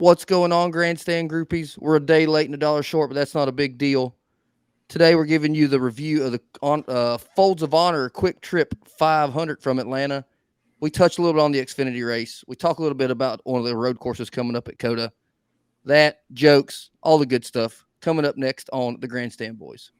What's going on, grandstand groupies? We're a day late and a dollar short, but that's not a big deal. Today we're giving you the review of the on uh, Folds of Honor QuikTrip 500 from Atlanta. We touch a little bit on the Xfinity race. We talk a little bit about one of the road courses coming up at COTA. That jokes, all the good stuff coming up next on the GrandStand Boyz.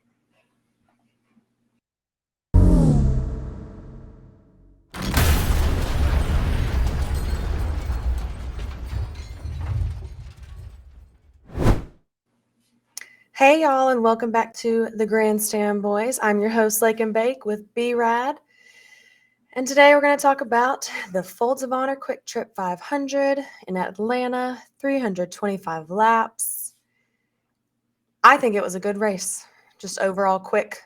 Hey, y'all, and welcome back to the GrandStand Boyz. I'm your host, Lake and Bake with B Rad. And today we're going to talk about the Folds of Honor QuikTrip 500 in Atlanta, 325 laps. I think it was a good race. Just overall quick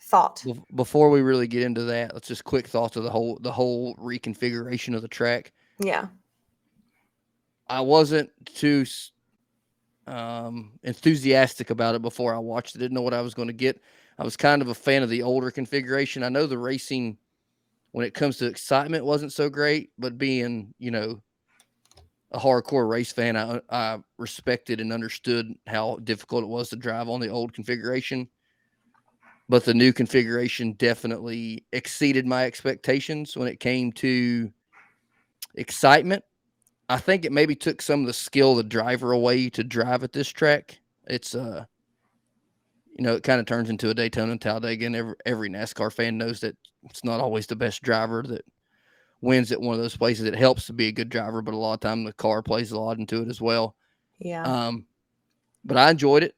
thought. Before we really get into that, let's just quick thoughts of the whole the whole reconfiguration of the track. Yeah. I wasn't too um, enthusiastic about it before I watched it. Didn't know what I was going to get. I was kind of a fan of the older configuration. I know the racing, when it comes to excitement, wasn't so great, but being you know a hardcore race fan, I, I respected and understood how difficult it was to drive on the old configuration. But the new configuration definitely exceeded my expectations when it came to excitement I think it maybe took some of the skill of the driver away to drive at this track. It's uh you know, it kind of turns into a Daytona and Talladega, and every, every NASCAR fan knows that it's not always the best driver that wins at one of those places. It helps to be a good driver, but a lot of time the car plays a lot into it as well. Yeah. Um, but I enjoyed it.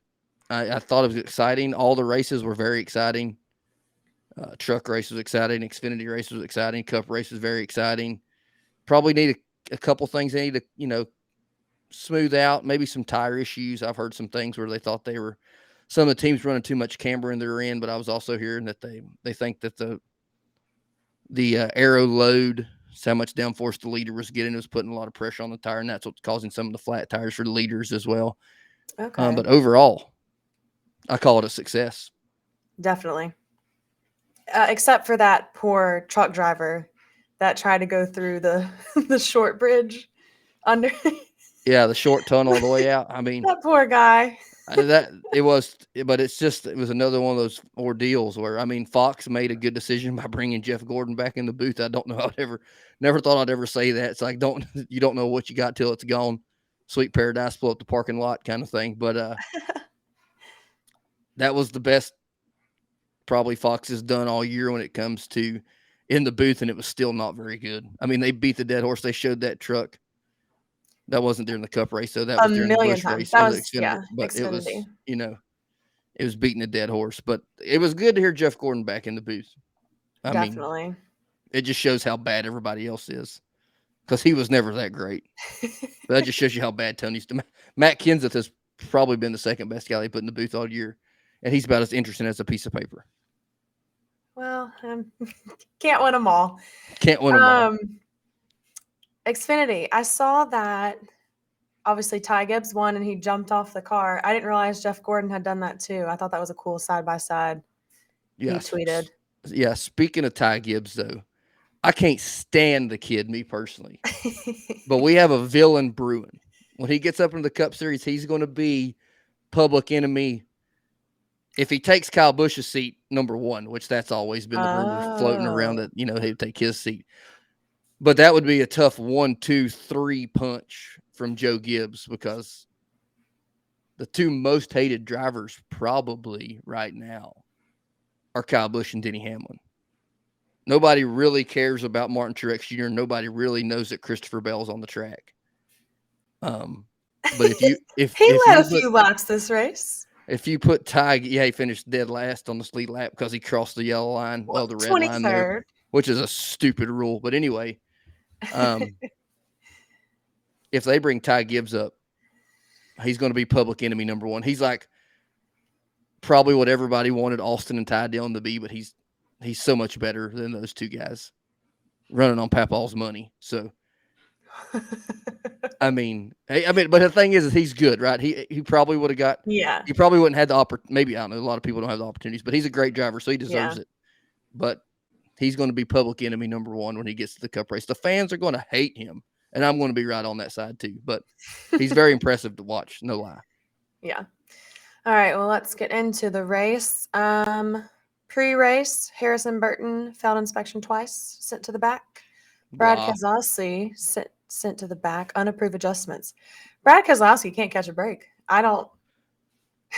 I, I thought it was exciting. All the races were very exciting. Uh, truck race was exciting. Xfinity race was exciting. Cup race was very exciting. Probably need a a couple things they need to, you know, smooth out. Maybe some tire issues. I've heard some things where they thought they were some of the teams running too much camber in their end, but I was also hearing that they they think that the the uh, aero load, how much downforce the leader was getting, was putting a lot of pressure on the tire, and that's what's causing some of the flat tires for the leaders as well. Okay. Um, but overall, I call it a success. Definitely. Uh, except for that poor truck driver that try to go through the the short bridge under. yeah, the short tunnel all the way out. I mean, that poor guy. that it was, but it's just it was another one of those ordeals where I mean, Fox made a good decision by bringing Jeff Gordon back in the booth. I don't know I'd ever, never thought I'd ever say that. It's like don't you don't know what you got till it's gone. Sweet paradise, blow up the parking lot kind of thing. But uh, that was the best probably Fox has done all year when it comes to in the booth, and it was still not very good. I mean, they beat the dead horse. They showed that truck. That wasn't during the Cup race, so that was during million the Busch times. race. That was, yeah, but Xfinity. it was, you know, it was beating a dead horse. But it was good to hear Jeff Gordon back in the booth. I Definitely. Mean, it just shows how bad everybody else is because he was never that great. that just shows you how bad Tony's. To Matt Kenseth has probably been the second best guy they put in the booth all year, and he's about as interesting as a piece of paper. Well, um, can't win them all. Can't win them um, all. Xfinity. I saw that obviously Ty Gibbs won and he jumped off the car. I didn't realize Jeff Gordon had done that too. I thought that was a cool side by side. He tweeted. Yeah. Speaking of Ty Gibbs, though, I can't stand the kid, me personally. but we have a villain brewing. When he gets up into the Cup Series, he's going to be public enemy if he takes Kyle Busch's seat, number one, which that's always been the rumor floating around oh. that you know he'd take his seat, but that would be a tough one, two, three punch from Joe Gibbs because the two most hated drivers probably right now are Kyle Busch and Denny Hamlin. Nobody really cares about Martin Truex Jr. Nobody really knows that Christopher Bell's on the track. Um, but if you if he if led a few laps this race, if you put Ty, yeah, he finished dead last on the lead lap because he crossed the yellow line, well, the red 23rd. line there, which is a stupid rule. But anyway, um, if they bring Ty Gibbs up, he's going to be public enemy number one. He's like probably what everybody wanted Austin and Ty Dillon to be, but he's he's so much better than those two guys running on Papaw's money. So I mean, I mean, but the thing is, is he's good, right? He he probably would have got. Yeah. He probably wouldn't have the opportunity. Maybe I don't know. A lot of people don't have the opportunities, but he's a great driver, so he deserves yeah. it. But he's going to be public enemy number one when he gets to the Cup race. The fans are going to hate him and I'm going to be right on that side too. But he's very impressive to watch, no lie. Yeah. All right. Well, let's get into the race. Um, pre-race, Harrison Burton failed inspection twice, sent to the back. Brad Wow. Keselowski sent sent to the back, unapproved adjustments. Brad Keselowski can't catch a break. I don't.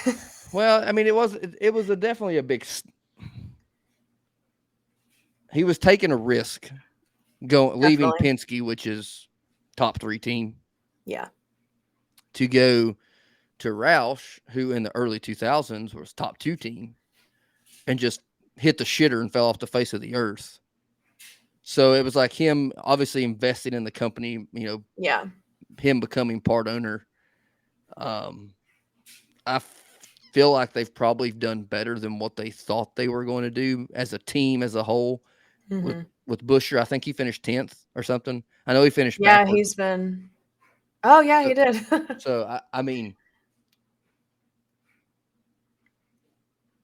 Well, I mean, it was it, it was a definitely a big. He was taking a risk, going leaving Penske, which is top three team, Yeah. to go to Roush, who in the early 2000s was top two team, and just hit the shitter and fell off the face of the earth. So it was like him obviously investing in the company, you know, Yeah. him becoming part owner. Um, I f- feel like they've probably done better than what they thought they were going to do as a team as a whole. Mhm. With Buescher, I think he finished tenth or something. I know he finished. Yeah. backwards. He's been. Oh yeah, he did. So I, I mean,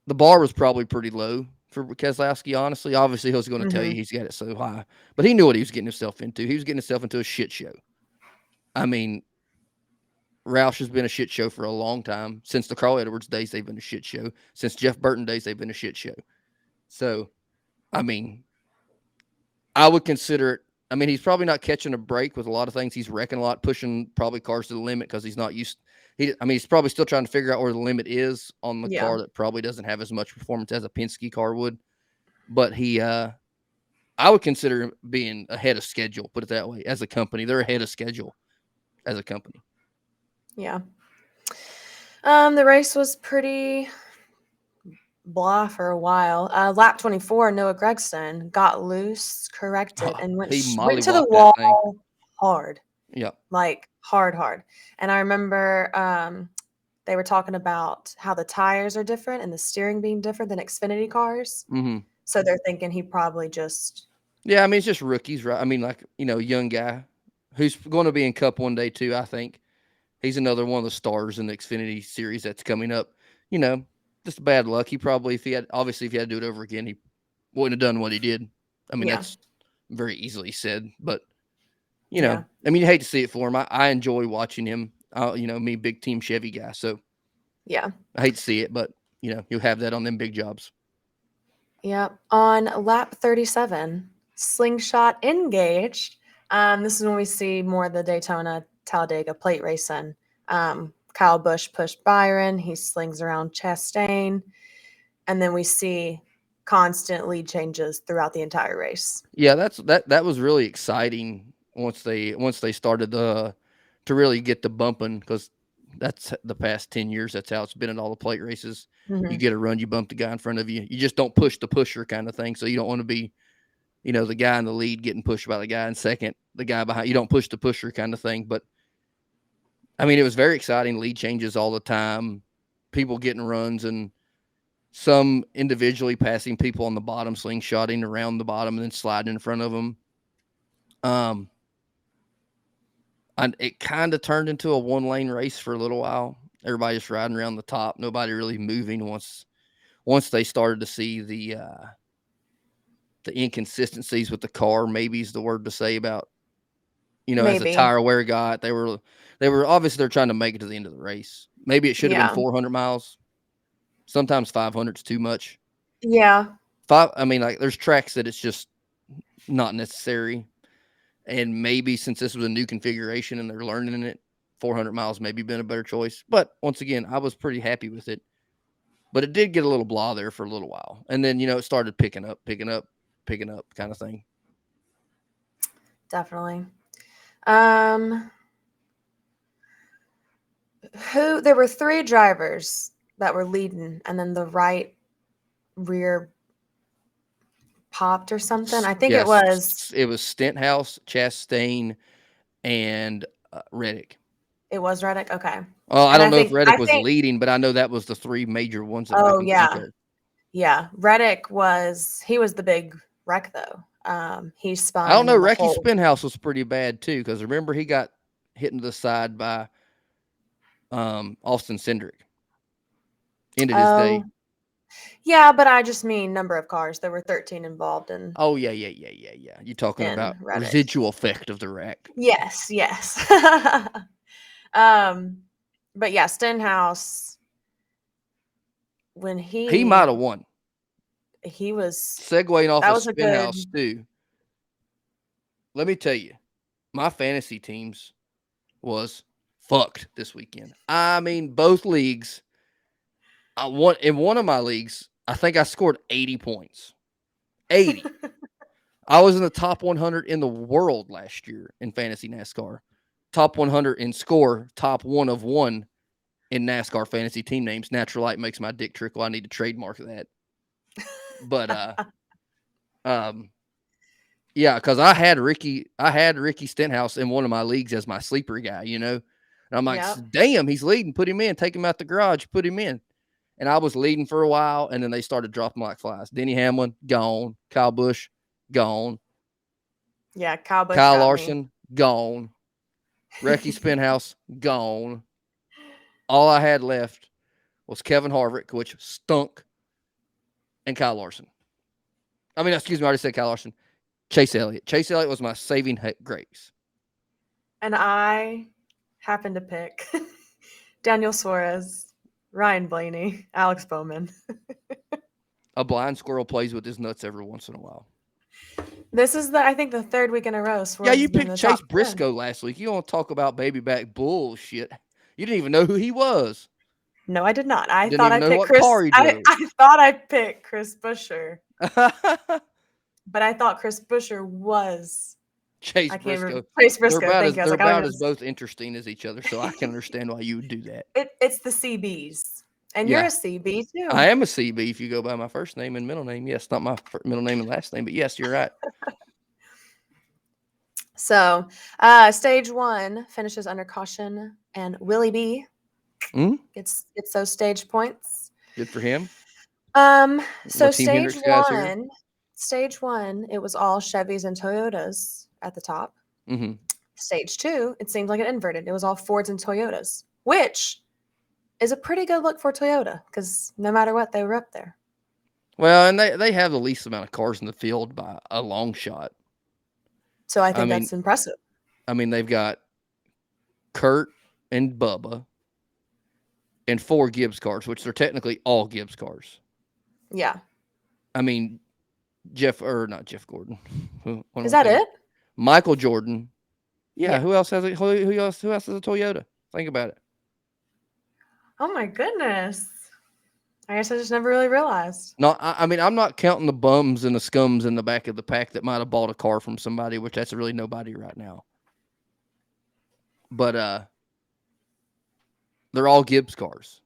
the bar was probably pretty low for Keselowski. Honestly, obviously he was going to tell you Mhm. he's got it so high, but he knew what he was getting himself into. He was getting himself into a shit show. I mean, Roush has been a shit show for a long time since the Carl Edwards days. They've been a shit show since Jeff Burton days. They've been a shit show. So, I mean, I would consider it. I mean, he's probably not catching a break with a lot of things. He's wrecking a lot, pushing probably cars to the limit because he's not used. He, I mean, he's probably still trying to figure out where the limit is on the Yeah. car that probably doesn't have as much performance as a Penske car would. But he, uh I would consider him being ahead of schedule. Put it that way. As a company, they're ahead of schedule as a company. yeah. Um, the race was pretty blah for a while. Uh, lap 24, Noah Gragson got loose, corrected, Oh, and went, went to the wall hard. Yeah. like hard hard and i remember um they were talking about how the tires are different and the steering being different than xfinity cars hmm so they're thinking he probably just Yeah, I mean it's just rookies, right? I mean, like you know, young guy who's going to be in Cup one day too. I think he's another one of the stars in the Xfinity series that's coming up. You know, just bad luck. He probably, if he had, obviously, if he had to do it over again, he wouldn't have done what he did. I mean, Yeah. that's very easily said, but you know, Yeah. I mean, you hate to see it for him. I, I enjoy watching him. Uh, you know, me, big team Chevy guy, so yeah I hate to see it, but you know, you'll have that on them big jobs. yeah on lap 37 slingshot engaged um this is when we see more of the daytona talladega plate racing um kyle busch pushed byron he slings around chastain and then we see constant lead changes throughout the entire race Yeah, that's that that was really exciting once they once they started the to really get the bumping because that's the past 10 years that's how it's been in all the plate races. Mhm. you get a run you bump the guy in front of you. You just don't push the pusher kind of thing so you don't want to be you know the guy in the lead getting pushed by the guy in second the guy behind you don't push the pusher kind of thing but i mean it was very exciting lead changes all the time people getting runs and some individually passing people on the bottom slingshotting around the bottom and then sliding in front of them um and it kind of turned into a one lane race for a little while. Everybody just riding around the top. Nobody really moving once once they started to see the uh the inconsistencies with the car maybe is the word to say about you know as Maybe. a tire wear got they were they were obviously they're trying to make it to the end of the race. Maybe it should have Yeah. been 400 miles. Sometimes 500 is too much. Yeah. Five i mean like there's tracks that it's just not necessary and maybe since this was a new configuration and they're learning it 400 miles maybe been a better choice. But once again i was pretty happy with it. But it did get a little blah there for a little while. And then you know it started picking up picking up picking up kind of thing. Definitely. Um, who there were three drivers that were leading, and then the right rear popped or something. I think Yes, it was it was stenhouse chastain and uh, reddick it was Reddick. Okay. oh i And don't know if think- reddick I was think- leading but i know that was the three major ones that Oh, yeah. Yeah, Reddick was he was the big wreck though. Um, he spun. I don't know. in the Recky's spin house was pretty bad too, because remember he got hit in the side by um Austin Cindric. Ended his day. Yeah, but I just mean number of cars. There were 13 involved in. Oh yeah, yeah, yeah, yeah, yeah. You're talking In about Reddick. residual effect of the wreck. Yes, yes. um, but yeah, Stenhouse. When he He might have won. he was Segueing off of Spinhouse good- too. Let me tell you, my fantasy teams was fucked this weekend. I mean, both leagues. I won in one of my leagues. I think I scored 80 points. 80. I was in the top 100 in the world last year in fantasy NASCAR. Top 100 in score, top one of one in NASCAR fantasy team names. Natural light makes my dick trickle. I need to trademark that. But uh um yeah, because I had Ricky, I had Ricky Stenhouse in one of my leagues as my sleeper guy, you know. And I'm like, Yep. damn, he's leading, put him in, take him out the garage, put him in. And I was leading for a while, and then they started dropping like flies. Denny Hamlin, gone. Kyle Busch, gone. yeah, Kyle Busch Kyle got me. Larson, gone. Recky Spinhouse, gone. All I had left was Kevin Harvick, which stunk, and Kyle Larson. I mean, excuse me, I already said Kyle Larson. Chase Elliott. Chase Elliott was my saving grace. And I happened to pick Daniel Suarez, Ryan Blaney, Alex Bowman. A blind squirrel plays with his nuts every once in a while. This is the I think the third week in a row. yeah, you has been in picked Chase 10. Briscoe last week. You don't talk about baby back bullshit. You didn't even know who he was. No, I did not. I Didn't thought I picked Chris. I. I thought I picked Chris Buescher, but I thought Chris Buescher was. Chase Briscoe. remember. Chase Briscoe. they're about, as. They're like, about don't as both interesting as each other, so I can understand why you would do that. It, it's the CBs, and Yeah. you're a CB too. I am a CB if you go by my first name and middle name. Yes, not my middle name and last name, but yes, you're right. So, uh, stage one finishes under caution, and Willie B Mm. gets gets those stage points. Good for him. Um, so stage Hendricks one, stage one, it was all Chevys and Toyotas at the top. hmm Stage two, it seemed like it inverted. It was all Fords and Toyotas, which is a pretty good look for Toyota because no matter what, they were up there. Well, and they, they have the least amount of cars in the field by a long shot. So I think mean, that's impressive. I mean, they've got Kurt and Bubba and four Gibbs cars, which they're technically all Gibbs cars. Yeah. I mean, Jeff or not Jeff Gordon. Who- what am Is that it? Michael Jordan. Yeah, Yeah. Who else has a who, who else? Who else has a Toyota? Think about it. Oh my goodness. I guess I just never really realized. No, I, I mean I'm not counting the bums and the scums in the back of the pack that might have bought a car from somebody, which that's really nobody right now. But uh they're all Gibbs cars.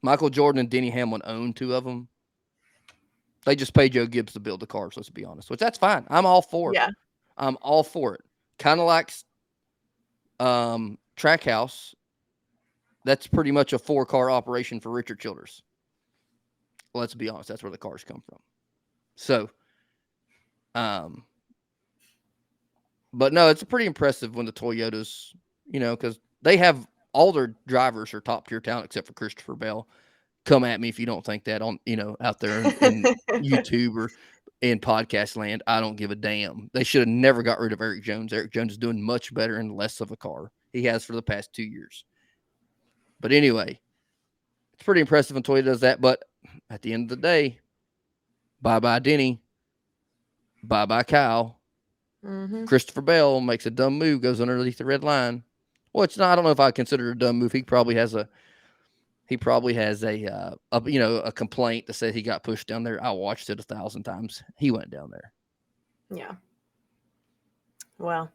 Michael Jordan and Denny Hamlin own two of them. They just paid Joe Gibbs to build the cars, let's be honest, which that's fine. I'm all for it. Yeah. I'm all for it. Kind of like um Trackhouse. That's pretty much a four car operation for Richard Childress. Let's be honest, that's where the cars come from. So, um, but no, it's pretty impressive when the Toyotas, you know, because they have all their drivers are top tier talent except for Christopher Bell. Come at me if you don't think that on, you know, out there in, in YouTube or in podcast land. I don't give a damn. They should have never got rid of Erik Jones. Erik Jones is doing much better and less of a car. He has for the past two years. But anyway, it's pretty impressive when Toyota does that. But at the end of the day, bye bye Denny, bye bye Kyle. hmm Christopher Bell makes a dumb move, goes underneath the red line. Well, it's not. I don't know if I consider it a dumb move. He probably has a. He probably has a, uh, a you know, a complaint to say he got pushed down there. I watched it a thousand times. He went down there. Yeah. Well,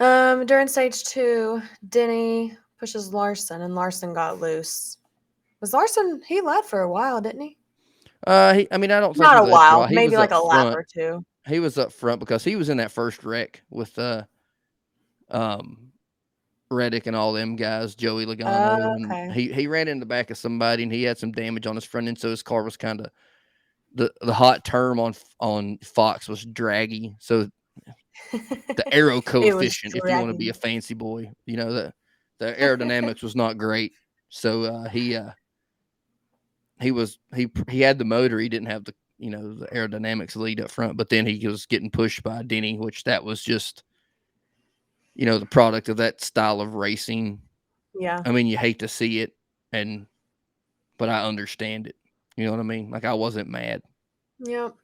um, during stage two, Denny pushes Larson, and Larson got loose. Was Larson? He led for a while, didn't he? Uh, he, I mean, I don't think Not a for while, maybe like a lap front. or two. He was up front because he was in that first wreck with uh, um, Reddick and all them guys, Joey Logano, Oh, and okay. he he ran in the back of somebody and he had some damage on his front end, so his car was kind of the the hot term on on Fox was draggy. So the aero coefficient, if you want to be a fancy boy, you know the the aerodynamics was not great. So uh, he uh, he was he he had the motor. He didn't have the you know the aerodynamics lead up front, but then he was getting pushed by Denny, which that was just you know the product of that style of racing. Yeah. I mean, you hate to see it, and but I understand it. You know what I mean? Like I wasn't mad. Yep.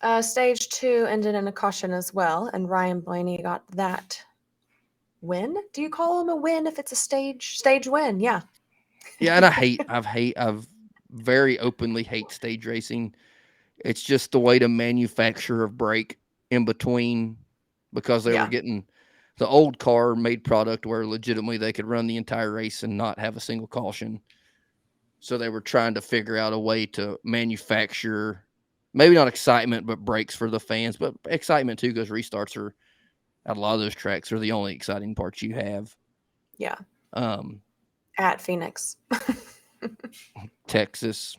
Uh, stage two ended in a caution as well, and Ryan Blaney got that win. Do you call him a win if it's a stage stage win? Yeah. Yeah, and I hate I've hate I've very openly hate stage racing. It's just the way to manufacture a break in between because they Yeah. were getting the old car made product where legitimately they could run the entire race and not have a single caution. So they were trying to figure out a way to manufacture maybe not excitement, but breaks for the fans, but excitement too, because restarts are at a lot of those tracks are the only exciting parts you have. Yeah. Um, At Phoenix, Texas,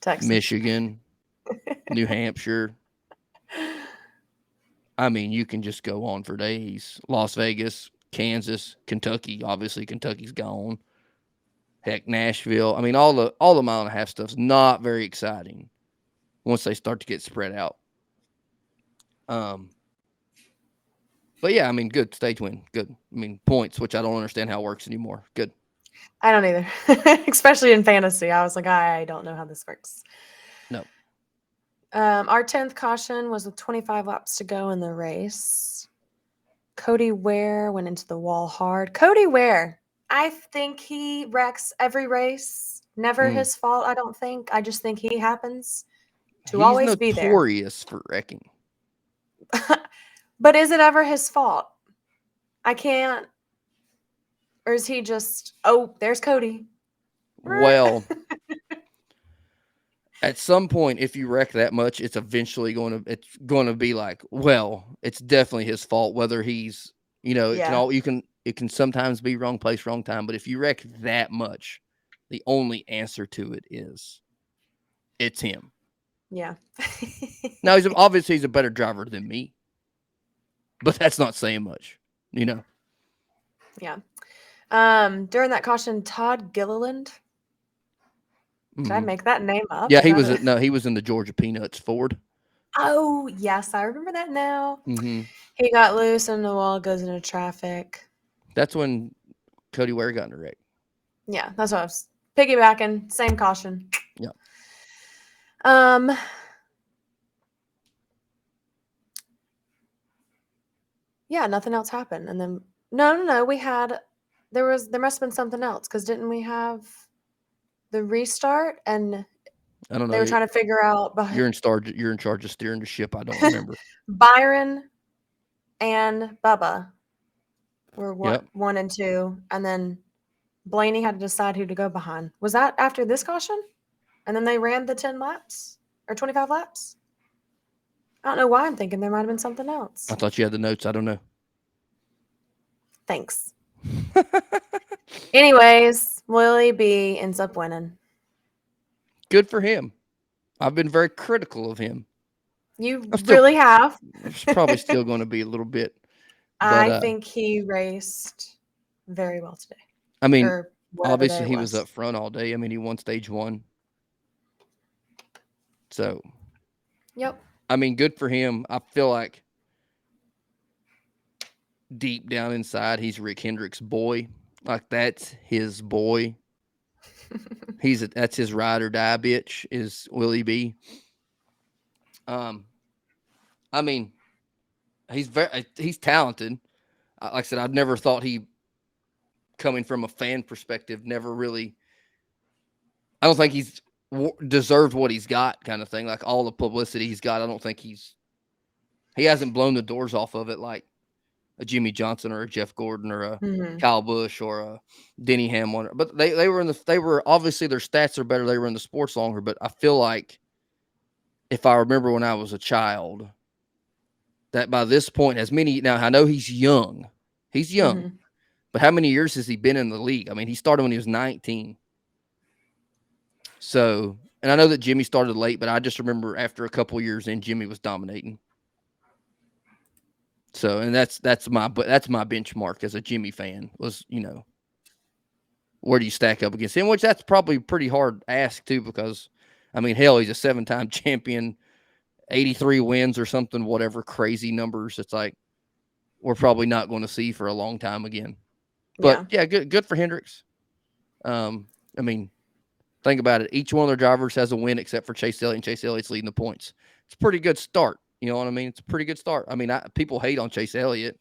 Texas. Michigan, New Hampshire. I mean, you can just go on for days. Las Vegas, Kansas, Kentucky. Obviously, Kentucky's gone. Heck, Nashville. I mean, all the all the mile and a half stuff's not very exciting once they start to get spread out. Um, but yeah, I mean, good stage win. Good. I mean, points, which I don't understand how it works anymore. Good. I don't either, especially in fantasy. I was like, I don't know how this works. No. Um, our 10th caution was with 25 laps to go in the race. Cody Ware went into the wall hard. Cody Ware, I think he wrecks every race. Never Mm. his fault, I don't think. I just think he happens to He's always be there. notorious for wrecking. but is it ever his fault? I can't. Or is he just, oh, there's Cody? Well, at some point, if you wreck that much, it's eventually going to it's going to be like, well, it's definitely his fault. Whether he's, you know, it can all you can it can sometimes be wrong place, wrong time. But if you wreck that much, the only answer to it is, it's him. Yeah. Now he's obviously he's a better driver than me, but that's not saying much, you know. yeah. Um, during that caution, Todd Gilliland. Did I Mhm. make that name up? Yeah, he was a- no, he was in the Georgia Peanuts Ford. Oh, yes, I remember that now. hmm He got loose and the wall goes into traffic. That's when Cody Ware got in a wreck. Yeah, that's what I was piggybacking. Same caution. Yeah. Um. Yeah, nothing else happened, and then no, no, no. We had there was there must have been something else because didn't we have the restart and I don't know. they were trying to figure out behind You're in charge. You're in charge of steering the ship. I don't remember. Byron and Bubba were one, Yep. one and two, and then Blaney had to decide who to go behind. Was that after this caution? And then they ran the 10 laps or 25 laps? I don't know why I'm thinking there might have been something else. I thought you had the notes. I don't know. Thanks. Anyways, Willie B ends up winning. Good for him. I've been very critical of him. You still- really have. It's probably still going to be a little bit. I uh, think he raced very well today. I mean, obviously he was up front all day. I mean, he won stage one. So, Yep. I mean, good for him. I feel like deep down inside, he's Rick Hendrick's boy. Like that's his boy. He's a, that's his ride or die bitch is Willie B. Um, I mean, he's very he's talented. Uh, Like I said, I've never thought he, coming from a fan perspective, never really. I don't think he's w- deserved what he's got, kind of thing. Like all the publicity he's got, I don't think he's. He hasn't blown the doors off of it like a Jimmie Johnson or a Jeff Gordon or a Mhm. Kyle Busch or a Denny Hamlin. But they, they were in the they were obviously their stats are better. They were in the sports longer, but I feel like if I remember when I was a child, that by this point, as many now I know he's young. He's young, Mhm. but how many years has he been in the league? I mean, he started when he was 19. So, and I know that Jimmie started late, but I just remember after a couple years in, Jimmie was dominating. So, and that's that's my but that's my benchmark as a Jimmie fan was you know where do you stack up against him? Which that's probably pretty hard ask too, because I mean, hell, he's a seven time champion, 83 wins or something, whatever crazy numbers. It's like we're probably not going to see for a long time again. But yeah, yeah good good for Hendricks. Um, I mean, think about it. Each one of their drivers has a win except for Chase Elliott, and Chase Elliott's leading the points. It's a pretty good start. You know what I mean? It's a pretty good start. I mean, I, people hate on Chase Elliott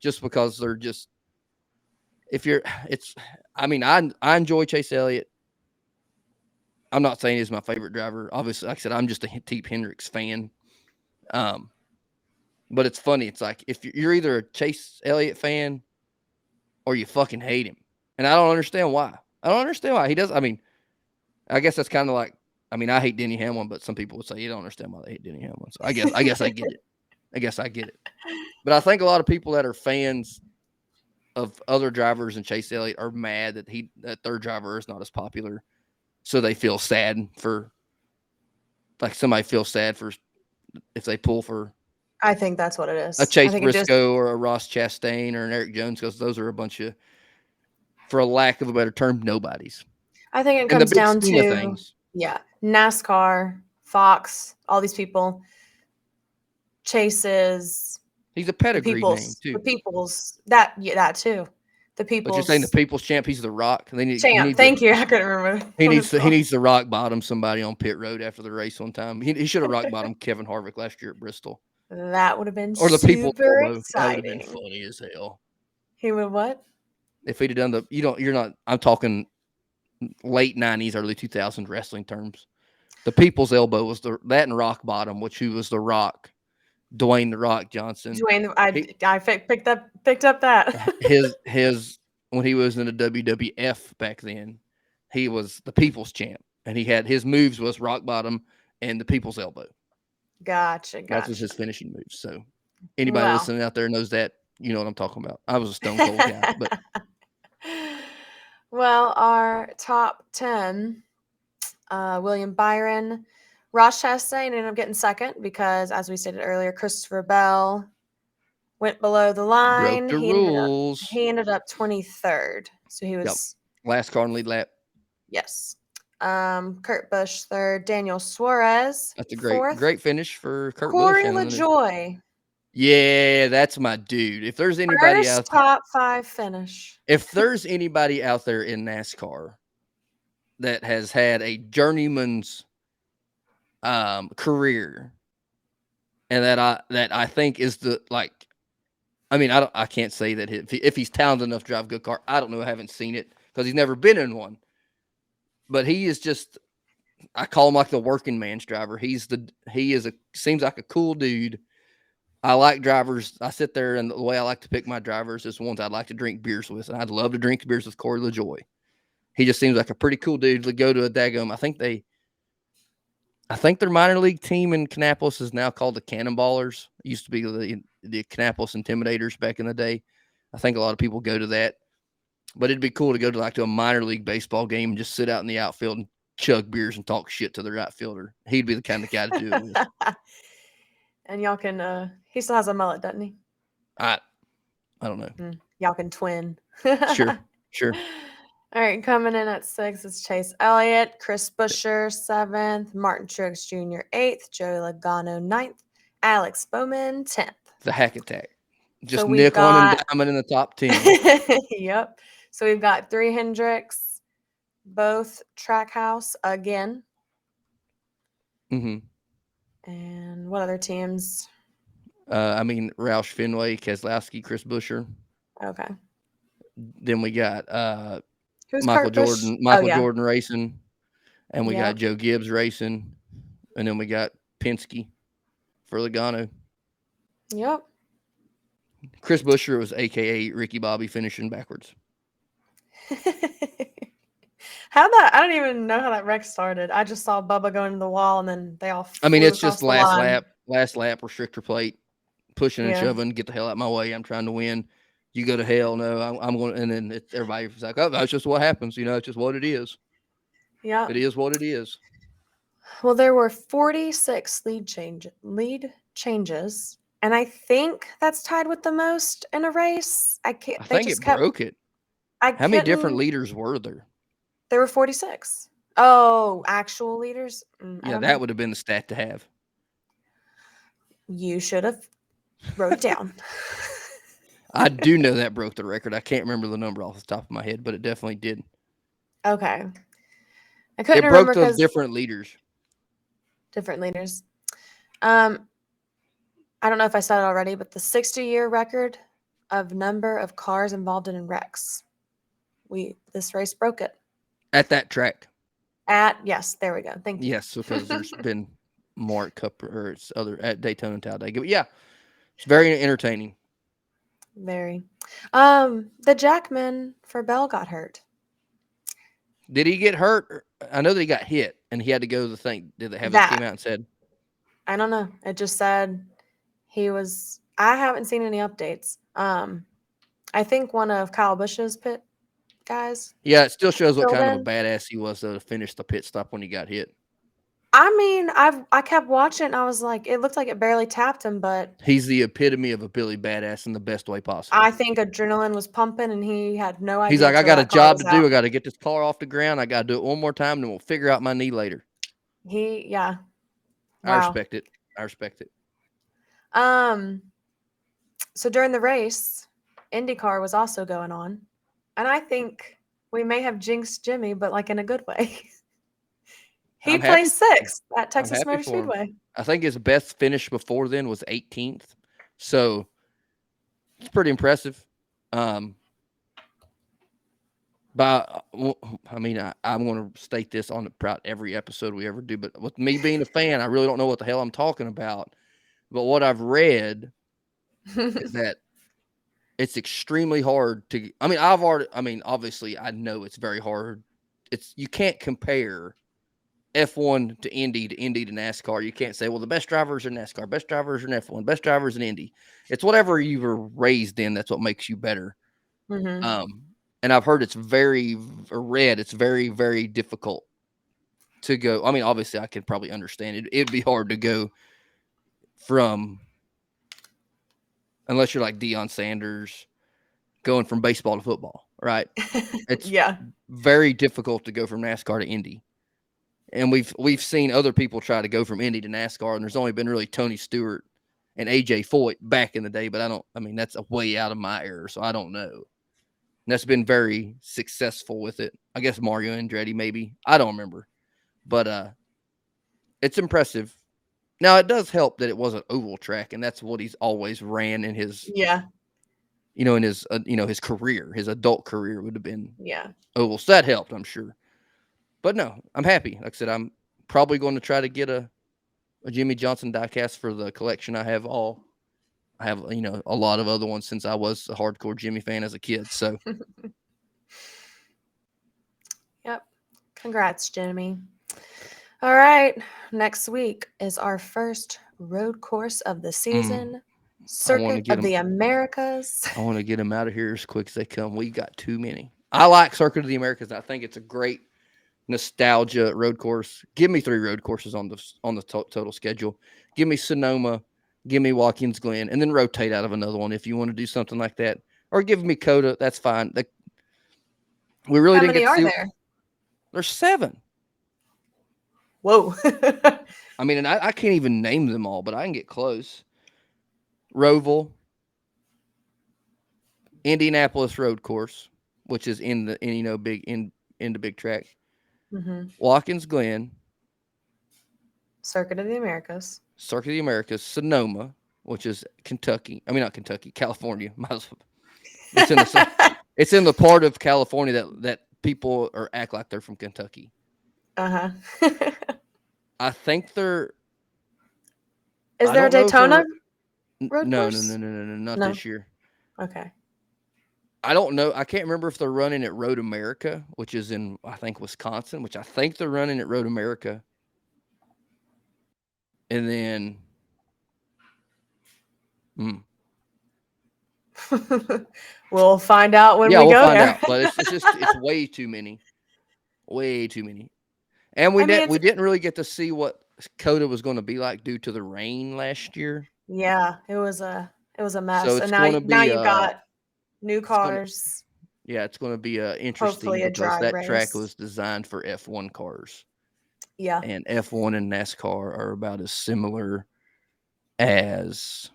just because they're just if you're it's I mean, I I enjoy Chase Elliott. I'm not saying he's my favorite driver. Obviously, like I said, I'm just a Teep Hendricks fan. Um, but it's funny. It's like if you're either a Chase Elliott fan or you fucking hate him, and I don't understand why. I don't understand why he does. I mean, I guess that's kind of like. I mean, I hate Denny Hamlin, but some people would say you don't understand why they hate Denny Hamlin. So I guess I guess I get it. I guess I get it. But I think a lot of people that are fans of other drivers and Chase Elliott are mad that he that their driver is not as popular, so they feel sad for like somebody feels sad for if they pull for. I think that's what it is. A Chase Briscoe just... or a Ross Chastain or an Erik Jones because those are a bunch of, for a lack of a better term, nobodies. I think it comes down to things. Yeah, NASCAR, Fox, all these people. Chases He's a pedigree people's, name too. The people's that yeah, that too. The people. But you're saying the people's champ. He's the Rock. They need, champ. thank you. I couldn't remember. He needs to, he needs to rock bottom somebody on pit road after the race one time. He, he should have rock bottom Kevin Harvick last year at Bristol. That would have been or the people. Exciting. That would have been funny as hell. He would what? If he'd have done the, you don't, you're not. I'm talking late '90s, early 2000s wrestling terms. The people's elbow was the that and rock bottom, which he was the Rock Dwayne the Rock Johnson. Dwayne, I he, I picked up picked up that his his when he was in the WWF back then, he was the People's Champ, and he had his moves was rock bottom and the People's Elbow. Gotcha, gotcha. That was his finishing moves. So anybody wow. listening out there knows that you know what I'm talking about. I was a Stone Cold guy, but. Well, our top ten: uh, William Byron, Ross Chastain ended up getting second because, as we stated earlier, Christopher Bell went below the line. The he rules. Ended up, he ended up 23rd. So he was yep. last car on lead lap. Yes. Um, Kurt Busch third, Daniel Suarez. That's a great, fourth. great finish for Kurt Corey Busch. LaJoie. Yeah, that's my dude. If there's anybody First out top five finish. If there's anybody out there in NASCAR that has had a journeyman's um, career, and that I that I think is the like. I mean, I don't. I can't say that if, he, if he's talented enough to drive a good car. I don't know. I haven't seen it because he's never been in one. But he is just. I call him like the working man's driver. He's the he is a seems like a cool dude. I like drivers. I sit there and the way I like to pick my drivers is ones I'd like to drink beers with, and I'd love to drink beers with Corey LaJoie. He just seems like a pretty cool dude to go to a dagum. I think they I think their minor league team in Kannapolis is now called the Cannonballers. It used to be the the Kannapolis Intimidators back in the day. I think a lot of people go to that. But it'd be cool to go to like to a minor league baseball game and just sit out in the outfield and chug beers and talk shit to the right fielder. He'd be the kind of guy to do it and y'all can uh he still has a mullet, doesn't he? I I don't know. Mm, y'all can twin. sure, sure. All right, coming in at six is Chase Elliott, Chris Buescher seventh, Martin Truex Jr. eighth, Joey Logano ninth, Alex Bowman tenth. The hack attack, just so nickel got... and diamond in the top ten. yep. So we've got three Hendricks, both Trackhouse again. Mm-hmm. And what other teams? Uh, I mean, Roush Fenway, Keselowski, Chris Buescher. Okay. Then we got uh, Who's Michael Jordan, Michael oh, yeah. Jordan racing, and we yeah. got Joe Gibbs racing, and then we got Penske for Logano. Yep. Chris Buescher was AKA Ricky Bobby finishing backwards. how that? I don't even know how that wreck started. I just saw Bubba go into the wall, and then they all. I mean, it's just last lap, last lap restrictor plate, pushing and yeah. shoving. Get the hell out of my way! I'm trying to win you go to hell. No, I'm, I'm going. And then it, everybody's like, oh, that's just what happens. You know, it's just what it is. Yeah, it is what it is. Well, there were 46 lead change lead changes, and I think that's tied with the most in a race. I can't. I think it kept, broke it. I How many different leaders were there? There were 46. Oh, actual leaders? Mm, Yeah, that know. would have been the stat to have. You should have wrote it down. I do know that broke the record. I can't remember the number off the top of my head, but it definitely did. okay. I couldn't It remember broke the because different leaders. different leaders. Um, I don't know if I said it already, but the 60 year record of number of cars involved in wrecks. We this race broke it. At that track. At yes, there we go. Thank you. Yes, because there's been more Cup or it's other at Daytona and Talladega. But yeah, it's very entertaining. Very. Um, the Jackman for Bell got hurt. Did he get hurt? I know that he got hit and he had to go to the thing. Did they have it That- came out and said I don't know. It just said he was. I haven't seen any updates. Um, I think one of Kyle Busch's pit guys. Yeah, it still shows what kind of a badass he was though to finish the pit stop when he got hit. I mean, I've I kept watching. And I was like, it looked like it barely tapped him, but He's the epitome of a Billy badass in the best way possible. I think adrenaline was pumping, and he had no idea. He's like, I got a job to do. I got to get this car off the ground. I got to do it one more time, and we'll figure out my knee later. He, yeah. I Wow. respect it. I respect it. Um. So during the race, IndyCar was also going on, and I think we may have jinxed Jimmie, but like in a good way. he I'm placed sixth at Texas Motor. Speedway. I think his best finish before then was 18th. So it's pretty impressive. Um, but I mean, I, I'm going to state this on about every episode we ever do. But with me being a fan, I really don't know what the hell I'm talking about. But what I've read is that it's extremely hard to. I mean, I've already. I mean, obviously, I know it's very hard. It's you can't compare F1 to Indy to Indy to NASCAR. You can't say, well, the best drivers are NASCAR, best drivers are in F1, best drivers in Indy. It's whatever you were raised in. That's what makes you better. Mhm. Um, and I've heard it's very read it's very very difficult to go. I mean, obviously, I could probably understand it. It'd be hard to go from unless you're like Deion Sanders going from baseball to football, right? It's yeah. very difficult to go from NASCAR to Indy. And we've we've seen other people try to go from Indy to NASCAR, and there's only been really Tony Stewart and AJ Foyt back in the day, but I don't. I mean, that's a way out of my era, so I don't know. And that's been very successful with it. I guess Mario Andretti, maybe I don't remember, but uh, it's impressive. Now it does help that it was an oval track, and that's what he's always ran in his, Yeah. you know, in his, uh, you know, his career, his adult career would have been Yeah. oval. So that helped, I'm sure. But no, I'm happy. Like I said, I'm probably going to try to get a, a Jimmie Johnson diecast for the collection. I have all, I have you know a lot of other ones since I was a hardcore Jimmie fan as a kid. So Yep. Congrats, Jimmie. All right. Next week is our first road course of the mm. season. Circuit of the Americas. I want to get them out of here as quick as they come. We got too many. I like Circuit of the Americas. I think it's a great nostalgia road course. Give me three road courses on the on the to- total schedule. Give me Sonoma, give me Watkins Glen, and then rotate out of another one if you want to do something like that. Or give me COTA. That's fine. Like, we really How didn't many get to are see. there? There's seven. Whoa. I mean, and I, I can't even name them all, but I can get close. Roval, Indianapolis Road Course, which is in the in you know big in in the big track. hmm Watkins Glen, Circuit of the Americas. Circuit of the Americas, Sonoma, which is Kentucky. I mean, not Kentucky, California. Might as well- It's in the it's in the part of California that that people or act like they're from Kentucky. uh huh. I think they're is there a don't know if they're- Daytona? Road no, no, no, no, no, no, not No. this year. Okay. I don't know. I can't remember if they're running at Road America, which is in I think Wisconsin, which I think they're running at Road America. And then Hmm. we'll find out when yeah, we we'll go find there. out. But it's, it's just it's way too many, way too many. And we I mean, didn't we didn't really get to see what COTA was going to be like due to the rain last year. yeah, it was a it was a mess, it's and now gonna you- now you've uh, got new gonna- cars. Yeah, it's going to be uh, interesting Hopefully a because that race. track was designed for F1 cars, Yeah. and F1 and NASCAR are about as similar as.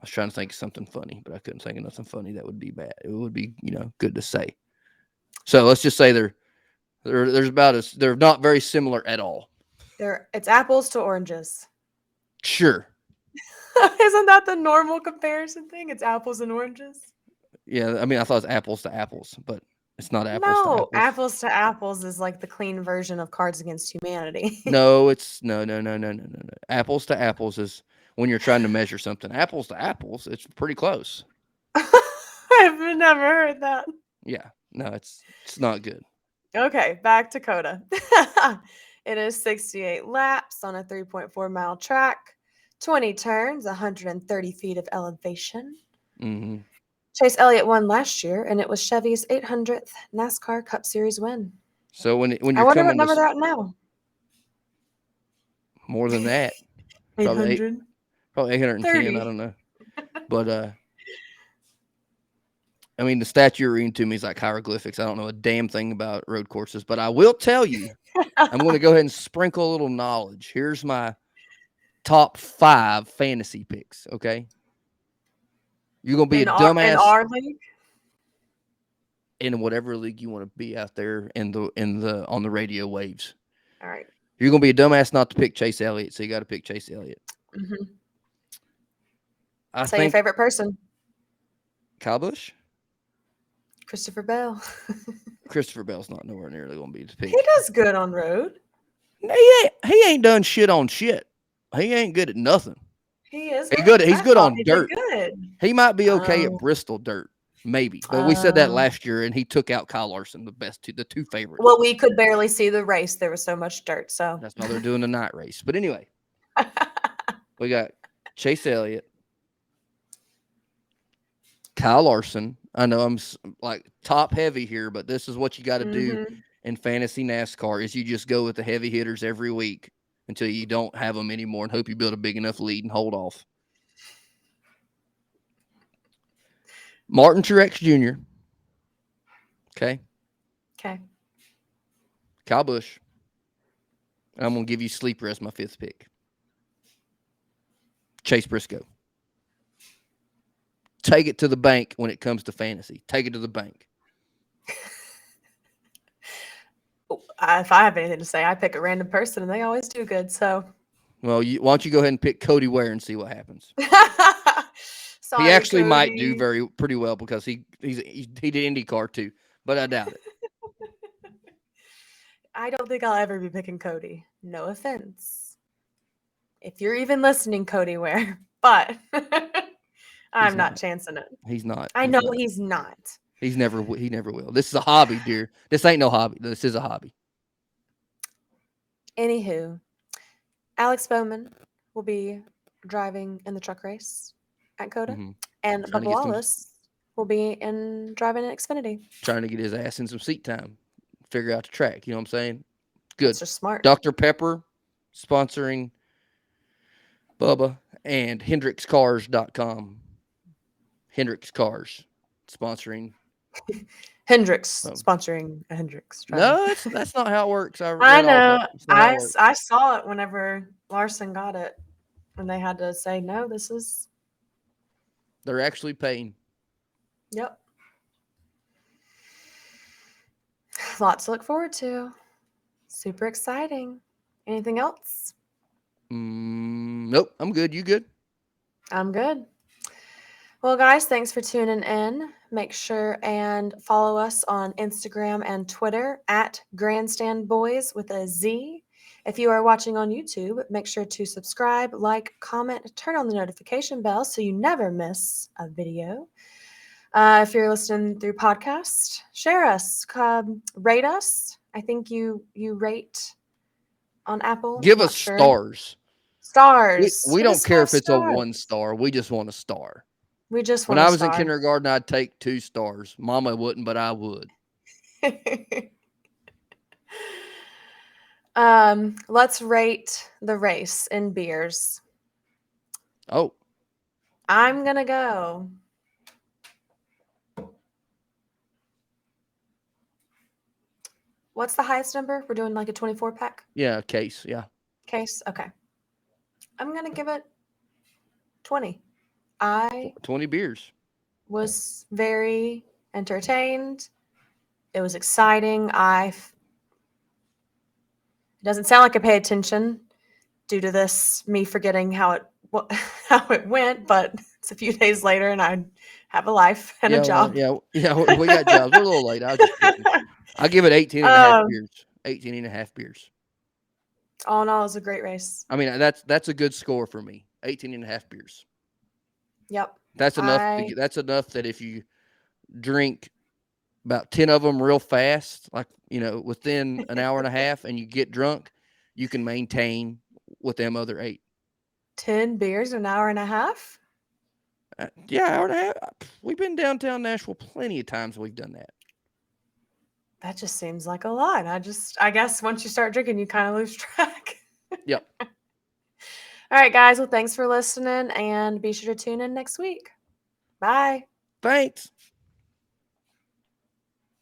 I was trying to think of something funny, but I couldn't think of nothing funny that would be bad. It would be, you know, good to say. So let's just say they're they're there's about as they're not very similar at all. They're it's apples to oranges. Sure, Isn't that the normal comparison thing? It's apples and oranges. yeah. I mean, I thought it was apples to apples, but it's not apples to no, apples. apples to apples is like the clean version of Cards Against Humanity. no, it's no, no, no, no, no, no, no. Apples to apples is when you're trying to measure something. Apples to apples, it's pretty close. I've never heard that. Yeah, no, it's it's not good. Okay, back to COTA. it is 68 laps on a 3.4 mile track, 20 turns, 130 feet of elevation. hmm Chase Elliott won last year, and it was Chevy's 800th NASCAR Cup Series win. So when when I you're wonder what number they're at now. more than that, Probably eight. probably 810. 30. I don't know, but uh, I mean the stat you're reading to me is like hieroglyphics. I don't know a damn thing about road courses, but I will tell you, I'm going to go ahead and sprinkle a little knowledge. Here's my top five fantasy picks. Okay. You're gonna be in, a our, dumbass in our league. in whatever league you want to be out there in the in the on the radio waves. All right. You're gonna be a dumbass not to pick Chase Elliott, so you got to pick Chase Elliott. Mhm. I Say your favorite person, Kyle Busch, Christopher Bell. Christopher Bell's not nowhere near going to be the pick. he does good on road. He ain't, he ain't done shit on shit. He ain't good at nothing. He is. He good- he's I good on he dirt. Good. He might be okay Oh. at um, Bristol dirt, maybe. But we said that Oh. last year, and he took out Kyle Larson, the best two, the two favorites. Well, we could barely see the race. There was so much dirt. So That's why they're doing the night race. But anyway, we got Chase Elliott, Kyle Larson. I know I'm like top heavy here, but this is what you got to do Mhm. in fantasy NASCAR is you just go with the heavy hitters every week until you don't have them anymore and hope you build a big enough lead and hold off. Martin Truex Jr. Okay. Okay. Kyle Busch. I'm going to give you Sleeper as my fifth pick. Chase Briscoe. Take it to the bank when it comes to fantasy. Take it to the bank. If I have anything to say, I pick a random person, and they always do good. So Well, you, why don't you go ahead and pick Cody Ware and see what happens? Sorry, he actually might do very pretty well because he he's, he he did IndyCar too, but I doubt it. I don't think I'll ever be picking Cody. No offense. If you're even listening, Cody Ware, but I'm not not. chancing it. He's not. I he's know not. he's not. He's never he never will. This is a hobby, dear. This ain't no hobby. This is a hobby. Anywho, Alex Bowman will be driving in the truck race at COTA, Mhm. and Bubba Wallace will be in driving in Xfinity. Trying to get his ass in some seat time, figure out the track. You know what I'm saying? Good. It's just smart. Dr. Pepper sponsoring Bubba and HendricksCars.com. Hendricks Cars sponsoring. Hendrix Oh. sponsoring a Hendrix. No, that's that's not how it works. I, I know. that. It's not how I. I saw it whenever Larson got it, and they had to say no. This is They're actually paying. yep. Lots to look forward to. Super exciting. Anything else? Mm, nope, I'm good. You good? I'm good. Well, guys, thanks for tuning in. Make sure and follow us on Instagram and Twitter at GrandStand Boyz with a Z. If you are watching on YouTube, make sure to subscribe, like, comment, turn on the notification bell so you never miss a video. Uh, if you're listening through podcast, share us, um, rate us. I think you you rate on Apple. Give us sure. stars. Stars. we Give don't care if it's stars. a one star. We just want a star. We just When I was in kindergarten, I'd take two stars. Mama wouldn't, but I would. um, let's rate the race in beers. Oh, I'm gonna go What's the highest number? We're doing like a 24 pack Yeah, case. Yeah. case. Okay. I'm going to give it 20. I 20 beers. was very entertained. It was exciting. I f- it doesn't sound like I pay attention due to this me forgetting how it how it went, but it's a few days later and I have a life and yeah, a well, job. yeah, yeah, we- we got jobs. We're a little late. I was just kidding. I'll give it 18 and a half Um, beers. 18 and a half beers. All in all, it was a great race. I mean, that's that's a good score for me. 18 and a half beers. Yep. That's enough. I- that's enough that if you drink about 10 of them real fast, like, you know, within an hour and a half and you get drunk, you can maintain with them other eight. 10 beers an hour and a half. Uh, yeah, hour and a half. uh, We've been downtown Nashville plenty of times. We've done that. That just seems like a lot. I just, I guess once you start drinking, you kind of lose track. Yep. All right, guys. Well, thanks for listening and be sure to tune in next week. Bye. Thanks.